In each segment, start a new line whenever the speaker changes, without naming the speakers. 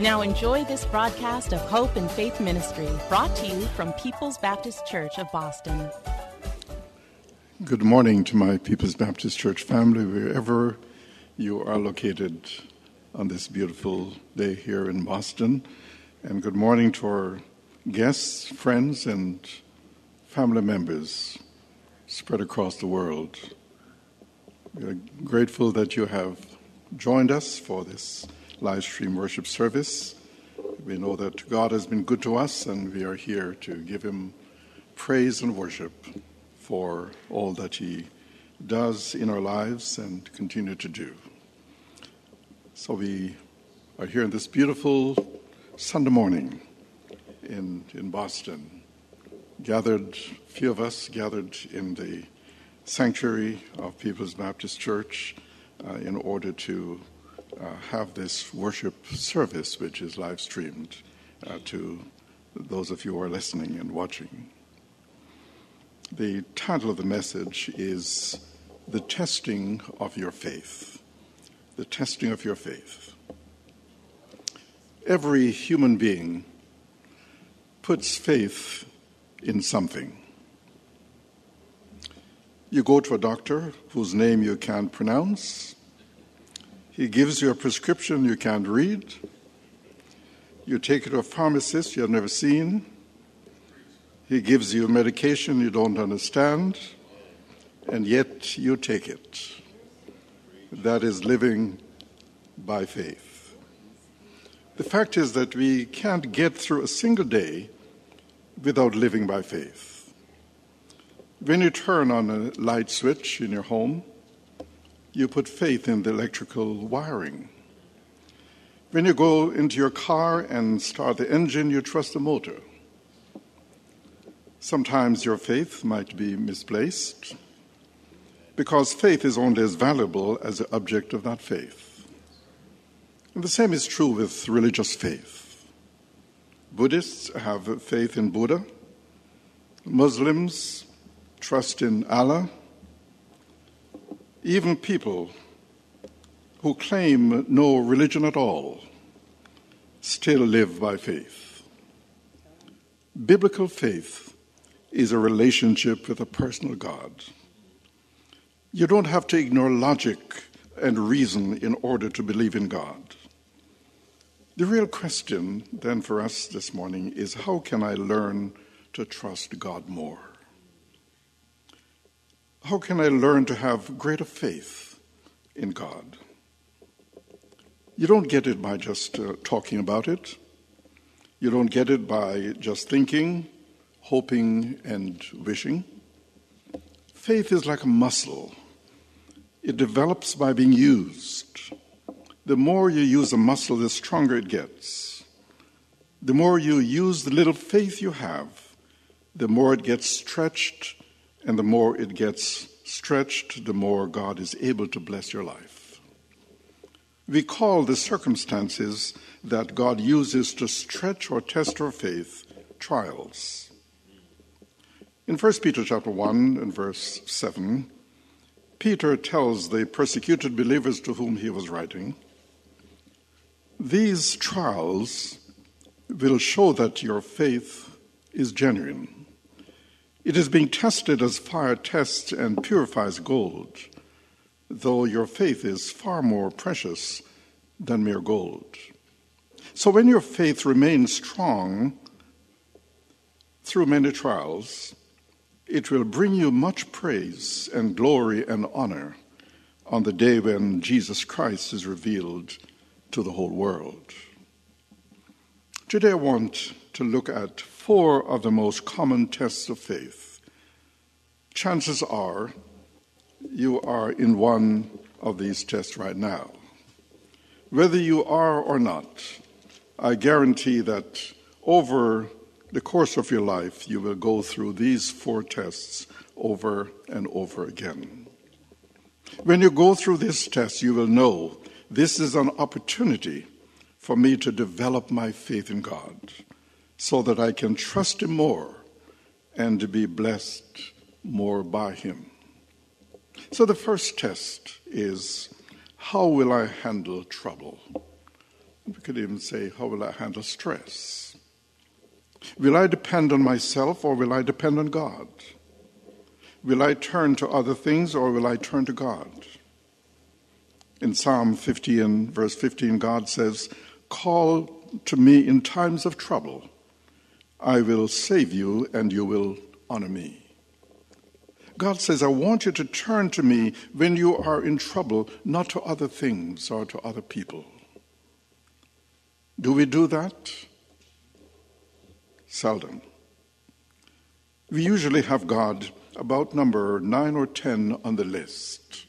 Now enjoy this broadcast of Hope and Faith Ministry, brought to you from People's Baptist Church of Boston.
Good morning to my People's Baptist Church family, wherever you are located on this beautiful day here in Boston. And good morning to our guests, friends, and family members spread across the world. We are grateful that you have joined us for this live stream worship service. We know that God has been good to us, and we are here to give Him praise and worship for all that He does in our lives and continue to do. So we are here in this beautiful Sunday morning in, in Boston, gathered, few of us gathered in the sanctuary of People's Baptist Church uh, in order to have this worship service, which is live streamed uh, to those of you who are listening and watching. The title of the message is The Testing of Your Faith. The Testing of Your Faith. Every human being puts faith in something. You go to a doctor whose name you can't pronounce. He gives you a prescription you can't read. You take it to a pharmacist you have never seen. He gives you medication you don't understand, and yet you take it. That is living by faith. The fact is that we can't get through a single day without living by faith. When you turn on a light switch in your home, you put faith in the electrical wiring. When you go into your car and start the engine, you trust the motor. Sometimes your faith might be misplaced because faith is only as valuable as the object of that faith. And the same is true with religious faith. Buddhists have faith in Buddha, Muslims trust in Allah, even people who claim no religion at all still live by faith. Biblical faith is a relationship with a personal God. You don't have to ignore logic and reason in order to believe in God. The real question, then, for us this morning is how can I learn to trust God more? How can I learn to have greater faith in God? You don't get it by just uh, talking about it. You don't get it by just thinking, hoping, and wishing. Faith is like a muscle, it develops by being used. The more you use a muscle, the stronger it gets. The more you use the little faith you have, the more it gets stretched and the more it gets stretched, the more God is able to bless your life. We call the circumstances that God uses to stretch or test our faith trials. In 1 Peter chapter 1 and verse 7, Peter tells the persecuted believers to whom he was writing, These trials will show that your faith is genuine. It is being tested as fire tests and purifies gold, though your faith is far more precious than mere gold. So when your faith remains strong through many trials, it will bring you much praise and glory and honor on the day when Jesus Christ is revealed to the whole world. Today I want to look at four of the most common tests of faith. Chances are you are in one of these tests right now. Whether you are or not, I guarantee that over the course of your life, you will go through these four tests over and over again. When you go through this test, you will know this is an opportunity for me to develop my faith in God so that I can trust Him more and to be blessed more by Him. So the first test is how will I handle trouble? We could even say, how will I handle stress? Will I depend on myself or will I depend on God? Will I turn to other things or will I turn to God? In Psalm 50 and verse 15, God says, Call to me in times of trouble. I will save you and you will honor me. God says, I want you to turn to me when you are in trouble, not to other things or to other people. Do we do that? Seldom. We usually have God about number nine or ten on the list.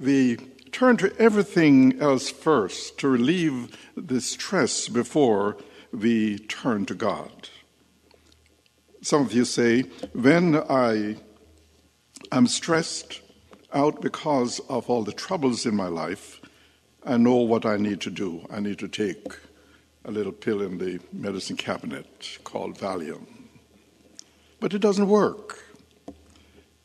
We turn to everything else first to relieve the stress before we turn to God. Some of you say, when I am stressed out because of all the troubles in my life, I know what I need to do. I need to take a little pill in the medicine cabinet called Valium. But it doesn't work.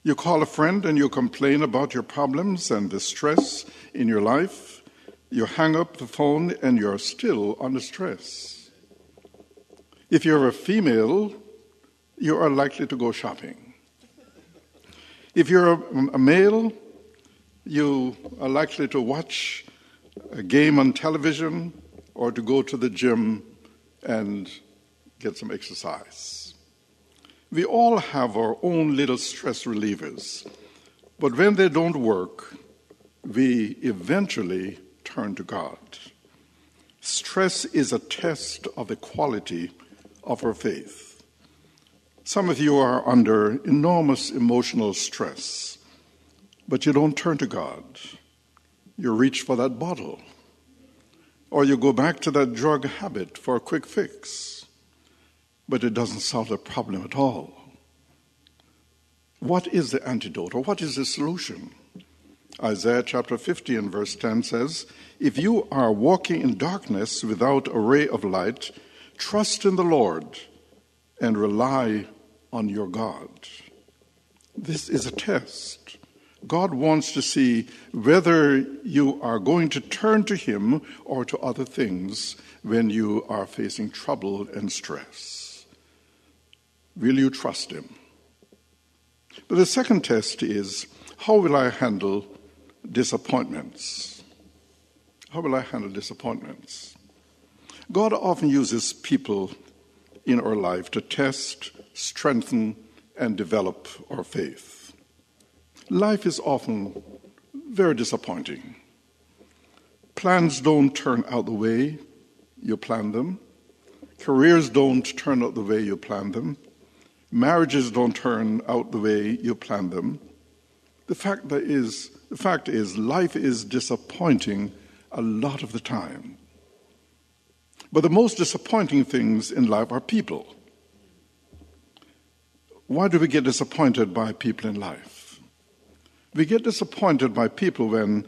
You call a friend and you complain about your problems and the stress in your life. You hang up the phone and you're still under stress. If you're a female, you are likely to go shopping. If you're a, male, you are likely to watch a game on television or to go to the gym and get some exercise. We all have our own little stress relievers, but when they don't work, we eventually turn to God. Stress is a test of the quality of our faith. Some of you are under enormous emotional stress, but you don't turn to God. You reach for that bottle, or you go back to that drug habit for a quick fix but it doesn't solve the problem at all. What is the antidote or what is the solution? Isaiah chapter 50 and verse 10 says, If you are walking in darkness without a ray of light, trust in the Lord and rely on your God. This is a test. God wants to see whether you are going to turn to Him or to other things when you are facing trouble and stress. Will you trust Him? But the second test is how will I handle disappointments? How will I handle disappointments? God often uses people in our life to test, strengthen, and develop our faith. Life is often very disappointing. Plans don't turn out the way you plan them. Careers don't turn out the way you plan them marriages don't turn out the way you plan them. The fact, that is, the fact is, life is disappointing a lot of the time. But the most disappointing things in life are people. Why do we get disappointed by people in life? We get disappointed by people when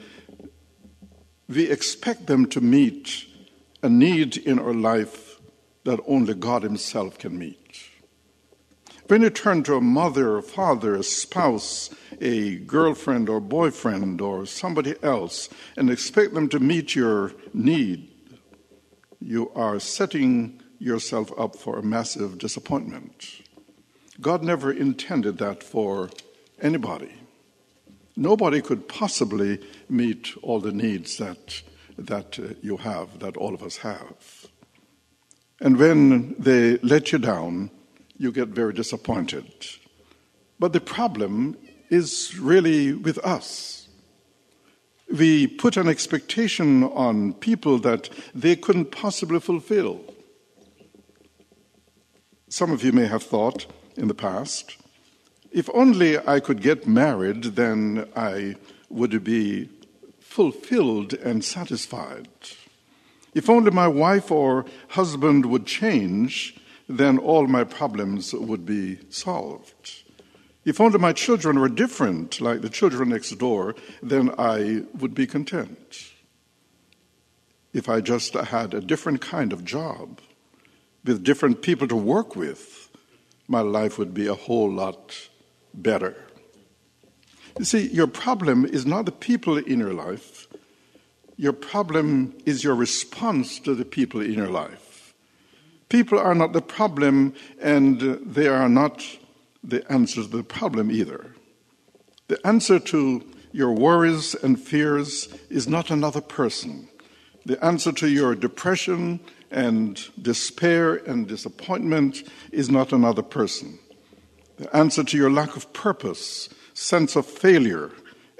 we expect them to meet a need in our life that only God Himself can meet. When you turn to a mother, a father, a spouse, a girlfriend or boyfriend or somebody else and expect them to meet your need, you are setting yourself up for a massive disappointment. God never intended that for anybody. Nobody could possibly meet all the needs that that uh, you have, that all of us have. And when they let you down, you get very disappointed. But the problem is really with us. We put an expectation on people that they couldn't possibly fulfill. Some of you may have thought in the past, if only I could get married, then I would be fulfilled and satisfied. If only my wife or husband would change, then all my problems would be solved. If only my children were different, like the children next door, then I would be content. If I just had a different kind of job with different people to work with, my life would be a whole lot better. You see, your problem is not the people in your life, your problem is your response to the people in your life. People are not the problem, and they are not the answer to the problem either. The answer to your worries and fears is not another person. The answer to your depression and despair and disappointment is not another person. The answer to your lack of purpose, sense of failure,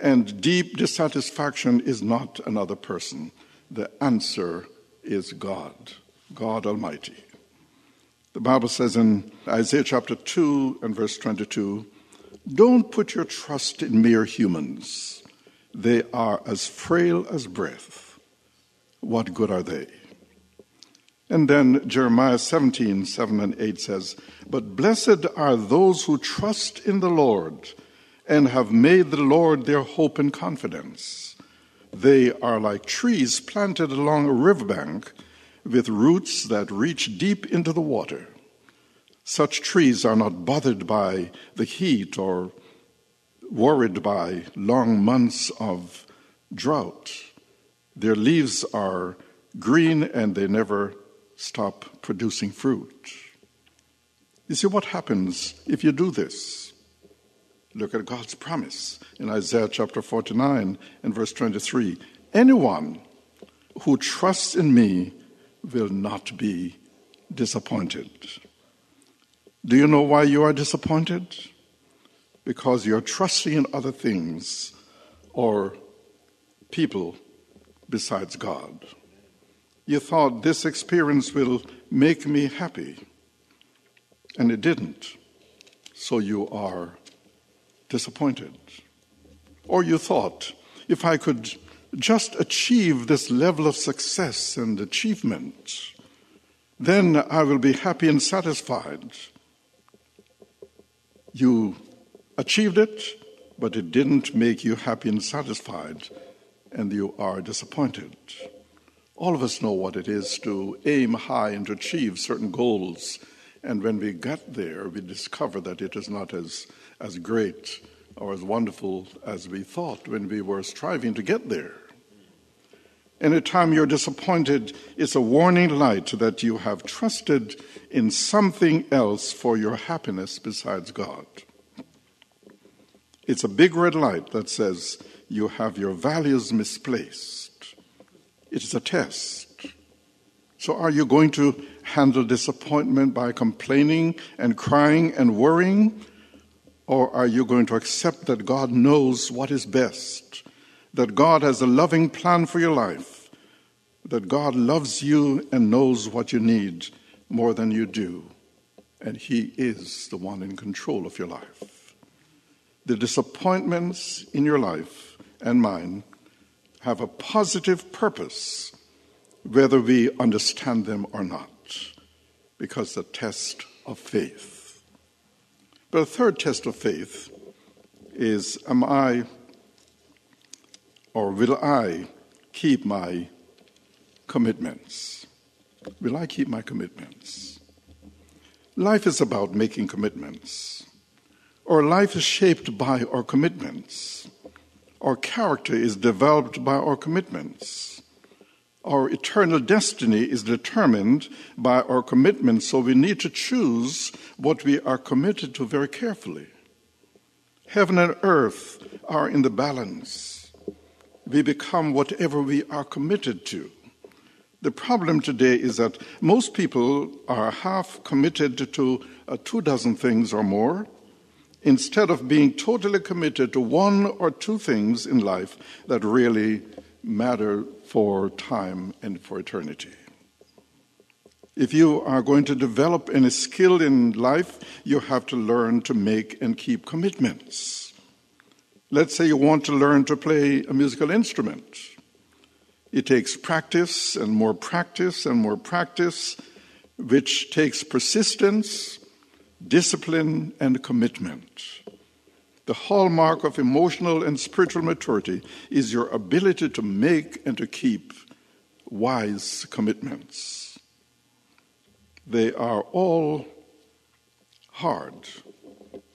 and deep dissatisfaction is not another person. The answer is God, God Almighty. The Bible says in Isaiah chapter 2 and verse 22 Don't put your trust in mere humans. They are as frail as breath. What good are they? And then Jeremiah 17, 7 and 8 says, But blessed are those who trust in the Lord and have made the Lord their hope and confidence. They are like trees planted along a riverbank with roots that reach deep into the water. Such trees are not bothered by the heat or worried by long months of drought. Their leaves are green and they never stop producing fruit. You see what happens if you do this? Look at God's promise in Isaiah chapter 49 and verse 23. Anyone who trusts in me will not be disappointed. Do you know why you are disappointed? Because you're trusting in other things or people besides God. You thought this experience will make me happy, and it didn't. So you are disappointed. Or you thought, if I could just achieve this level of success and achievement, then I will be happy and satisfied. You achieved it, but it didn't make you happy and satisfied, and you are disappointed. All of us know what it is to aim high and to achieve certain goals. And when we get there, we discover that it is not as, as great or as wonderful as we thought when we were striving to get there. Anytime you're disappointed, it's a warning light that you have trusted in something else for your happiness besides God. It's a big red light that says you have your values misplaced. It is a test. So, are you going to handle disappointment by complaining and crying and worrying? Or are you going to accept that God knows what is best? That God has a loving plan for your life? That God loves you and knows what you need more than you do? And He is the one in control of your life. The disappointments in your life and mine have a positive purpose, whether we understand them or not, because the test of faith. But a third test of faith is Am I or will I keep my commitments? Will I keep my commitments? Life is about making commitments, or life is shaped by our commitments. Our character is developed by our commitments. Our eternal destiny is determined by our commitments, so we need to choose what we are committed to very carefully. Heaven and earth are in the balance. we become whatever we are committed to. The problem today is that most people are half committed to uh, two dozen things or more instead of being totally committed to one or two things in life that really matter for time and for eternity. If you are going to develop any skill in life, you have to learn to make and keep commitments. Let's say you want to learn to play a musical instrument. It takes practice and more practice and more practice, which takes persistence, discipline, and commitment. The hallmark of emotional and spiritual maturity is your ability to make and to keep wise commitments. They are all hard.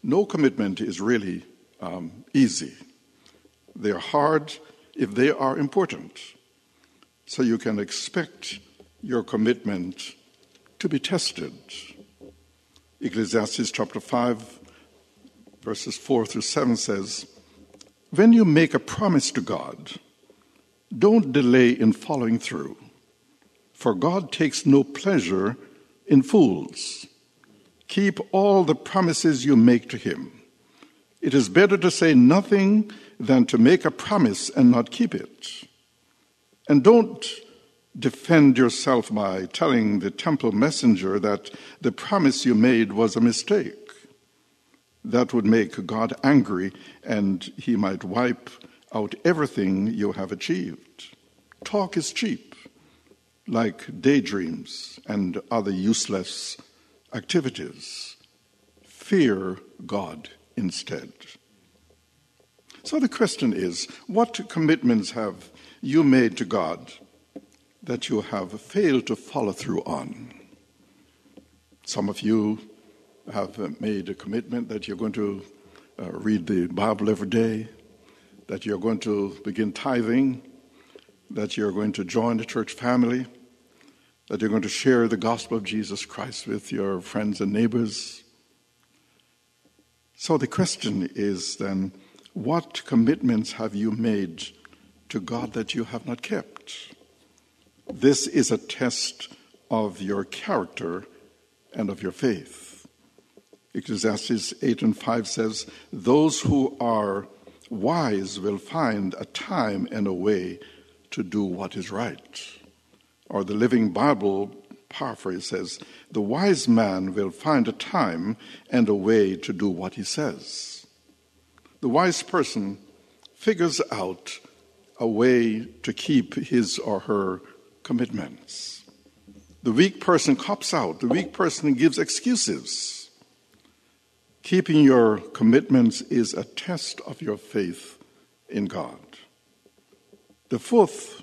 No commitment is really um, easy. They are hard if they are important. So you can expect your commitment to be tested. Ecclesiastes chapter 5, verses 4 through 7 says, When you make a promise to God, don't delay in following through, for God takes no pleasure in fools. Keep all the promises you make to Him. It is better to say nothing than to make a promise and not keep it. And don't defend yourself by telling the temple messenger that the promise you made was a mistake. That would make God angry and he might wipe out everything you have achieved. Talk is cheap, like daydreams and other useless activities. Fear God instead. So the question is what commitments have you made to God that you have failed to follow through on? Some of you have made a commitment that you're going to uh, read the Bible every day, that you're going to begin tithing, that you're going to join the church family, that you're going to share the gospel of Jesus Christ with your friends and neighbors. So the question is then, what commitments have you made to God that you have not kept? This is a test of your character and of your faith. Ecclesiastes 8 and 5 says, Those who are wise will find a time and a way to do what is right. Or the Living Bible paraphrase says, The wise man will find a time and a way to do what he says. The wise person figures out a way to keep his or her commitments. The weak person cops out, the weak person gives excuses. Keeping your commitments is a test of your faith in God. The fourth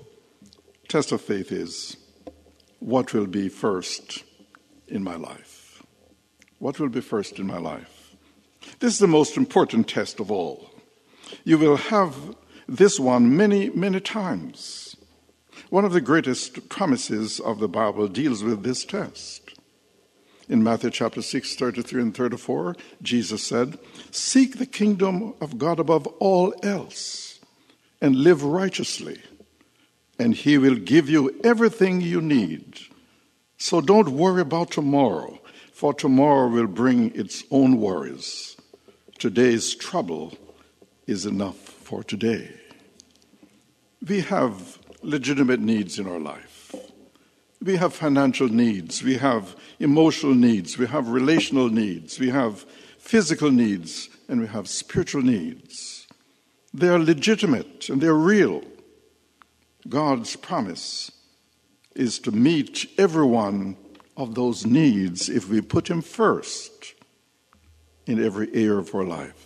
test of faith is what will be first in my life? What will be first in my life? This is the most important test of all. You will have this one many, many times. One of the greatest promises of the Bible deals with this test. In Matthew chapter 6, 33 and 34, Jesus said, Seek the kingdom of God above all else and live righteously, and he will give you everything you need. So don't worry about tomorrow, for tomorrow will bring its own worries. Today's trouble is enough for today. We have legitimate needs in our life. We have financial needs, we have emotional needs, we have relational needs, we have physical needs, and we have spiritual needs. They are legitimate and they're real. God's promise is to meet every one of those needs if we put Him first in every area of our life.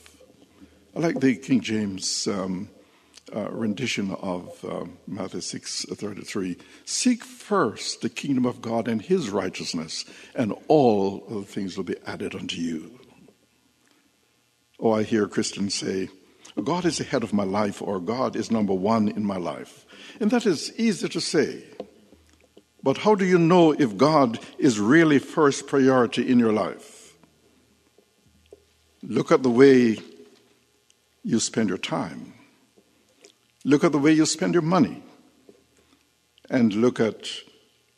I like the King James um, uh, rendition of uh, Matthew 6 33. Seek first the kingdom of God and his righteousness, and all other things will be added unto you. Oh, I hear Christians say, God is the head of my life, or God is number one in my life. And that is easy to say. But how do you know if God is really first priority in your life? Look at the way you spend your time. Look at the way you spend your money. And look at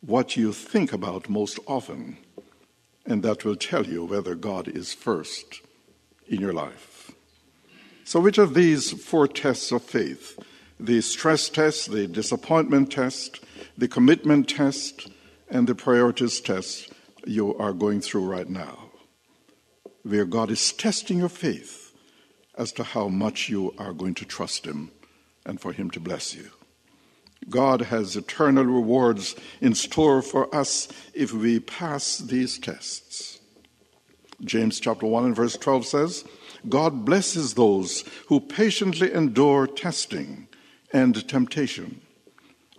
what you think about most often. And that will tell you whether God is first in your life. So, which of these four tests of faith the stress test, the disappointment test, the commitment test, and the priorities test you are going through right now, where God is testing your faith as to how much you are going to trust Him and for Him to bless you. God has eternal rewards in store for us if we pass these tests. James chapter 1 and verse 12 says, God blesses those who patiently endure testing and temptation.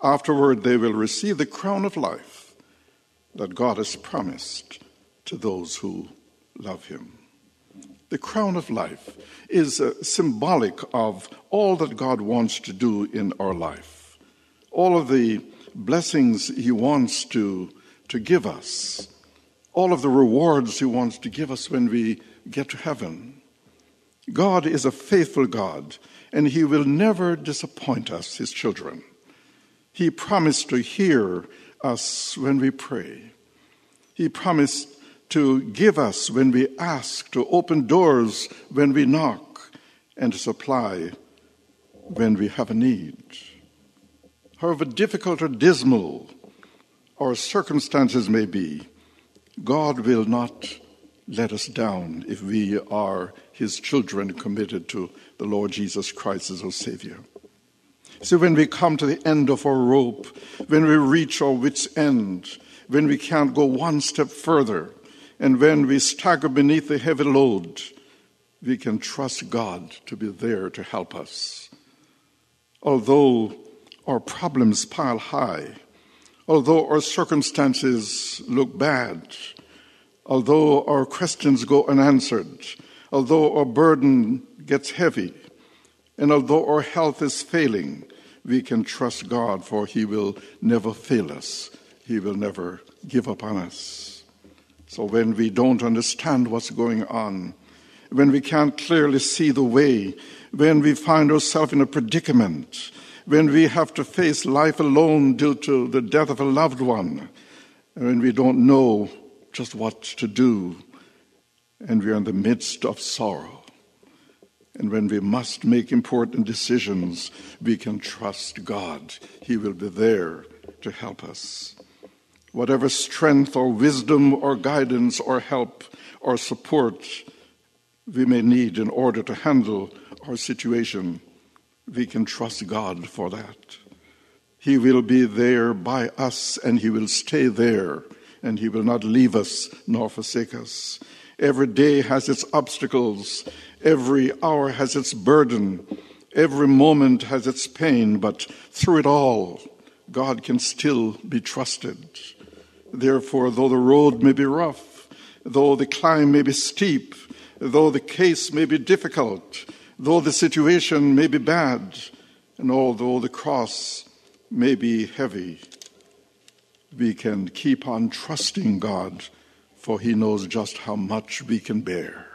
Afterward, they will receive the crown of life that God has promised to those who love Him. The crown of life is uh, symbolic of all that God wants to do in our life, all of the blessings He wants to, to give us, all of the rewards He wants to give us when we get to heaven. God is a faithful God, and He will never disappoint us, His children. He promised to hear us when we pray. He promised to give us when we ask, to open doors when we knock, and to supply when we have a need. However difficult or dismal our circumstances may be, God will not let us down if we are His children committed to the Lord Jesus Christ as our Savior. So when we come to the end of our rope, when we reach our wits' end, when we can't go one step further, and when we stagger beneath the heavy load, we can trust God to be there to help us. Although our problems pile high, although our circumstances look bad, although our questions go unanswered, although our burden gets heavy, and although our health is failing, we can trust God, for He will never fail us. He will never give up on us. So when we don't understand what's going on, when we can't clearly see the way, when we find ourselves in a predicament, when we have to face life alone due to the death of a loved one, when we don't know just what to do, and we are in the midst of sorrow. And when we must make important decisions, we can trust God. He will be there to help us. Whatever strength or wisdom or guidance or help or support we may need in order to handle our situation, we can trust God for that. He will be there by us and He will stay there and He will not leave us nor forsake us. Every day has its obstacles, every hour has its burden, every moment has its pain, but through it all, God can still be trusted. Therefore, though the road may be rough, though the climb may be steep, though the case may be difficult, though the situation may be bad, and although the cross may be heavy, we can keep on trusting God for he knows just how much we can bear.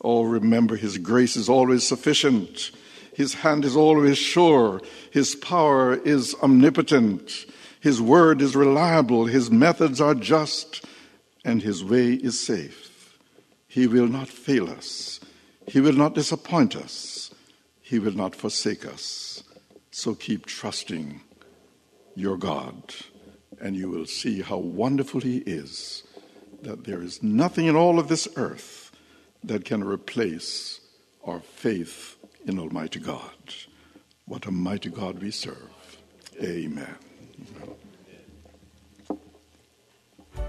Oh, remember, his grace is always sufficient. His hand is always sure. His power is omnipotent. His word is reliable. His methods are just. And his way is safe. He will not fail us. He will not disappoint us. He will not forsake us. So keep trusting your God, and you will see how wonderful he is that there is nothing in all of this earth that can replace our faith in Almighty God. What a mighty God we serve. Amen.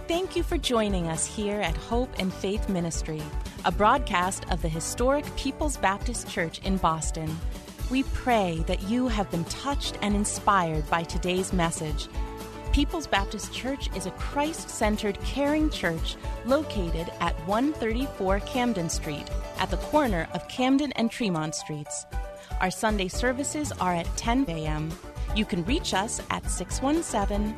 Thank you for joining us here at Hope and Faith Ministry, a broadcast of the historic People's Baptist Church in Boston. We pray that you have been touched and inspired by today's message People's Baptist Church is a Christ centered, caring church located at 134 Camden Street, at the corner of Camden and Tremont Streets. Our Sunday services are at 10 a.m. You can reach us at 617